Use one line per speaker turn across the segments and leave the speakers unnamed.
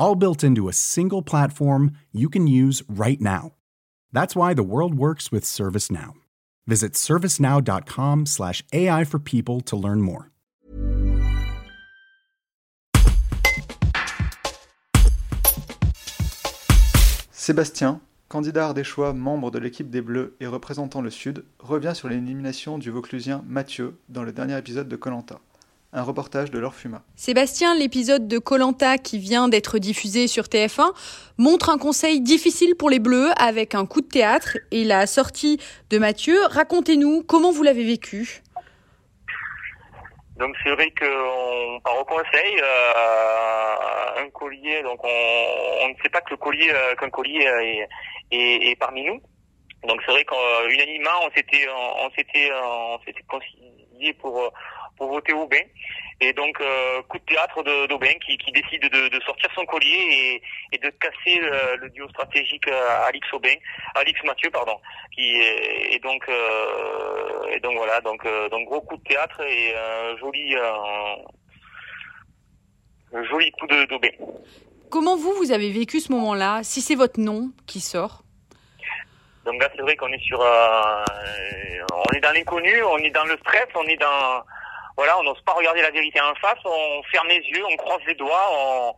all built into a single platform you can use right now. That's why the world works with ServiceNow. Visit servicenow.com/slash AI for people to learn more.
Sébastien, candidat ardéchois, membre de l'équipe des Bleus et représentant le Sud, revient sur l'élimination du Vauclusien Mathieu dans le dernier épisode de Colanta un reportage de Laure Fuma.
Sébastien, l'épisode de Colanta qui vient d'être diffusé sur TF1 montre un conseil difficile pour les Bleus avec un coup de théâtre et la sortie de Mathieu. Racontez-nous comment vous l'avez vécu?
Donc c'est vrai qu'on part au conseil, euh, un collier, donc on, ne sait pas que le collier, euh, qu'un collier est, parmi nous. Donc c'est vrai qu'unanimement on s'était, on s'était, on s'était concilié pour pour voter Aubin. Et donc, euh, coup de théâtre d'Aubin qui, qui, décide de, sortir son collier et, de casser le, duo stratégique euh, Alix Aubin, Alix Mathieu, pardon. Qui et donc, euh, et donc voilà, donc, donc gros coup de théâtre et un joli, un joli coup d'Aubin.
Comment vous, vous avez vécu ce moment-là? Si c'est votre nom qui sort
donc là, c'est vrai qu'on est sur, on est dans l'inconnu, on est dans le stress, on est dans, voilà, on n'ose pas regarder la vérité en face, on ferme les yeux, on croise les doigts,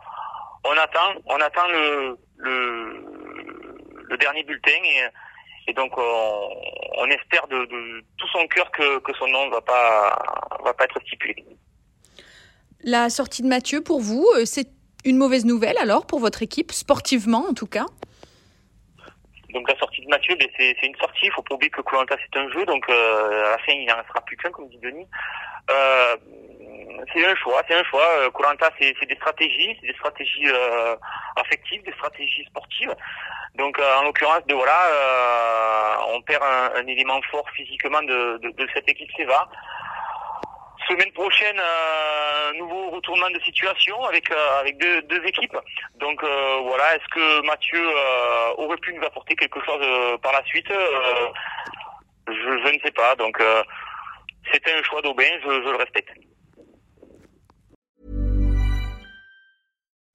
on, attend, on attend le, le, dernier bulletin et, donc on, espère de, tout son cœur que, son nom va pas va pas être stipulé.
La sortie de Mathieu pour vous, euh, c'est une mauvaise nouvelle alors pour votre équipe, sportivement en tout cas?
Donc la sortie de Mathieu, ben, c'est une sortie. Il faut pas oublier que Colanta c'est un jeu, donc euh, à la fin il n'en restera plus qu'un, comme dit Denis. Euh, c'est un choix, c'est un choix. Colanta c'est des stratégies, c'est des stratégies euh, affectives, des stratégies sportives. Donc en l'occurrence, de voilà, on perd un, élément fort physiquement de, de, de cette équipe Seva. Semaine prochaine, un nouveau retournement de situation avec euh, avec deux, deux équipes. Donc euh, voilà, est-ce que Mathieu euh, aurait pu nous apporter quelque chose par la suite je, je, ne sais pas. Donc c'était un choix d'Aubin, je, je le respecte.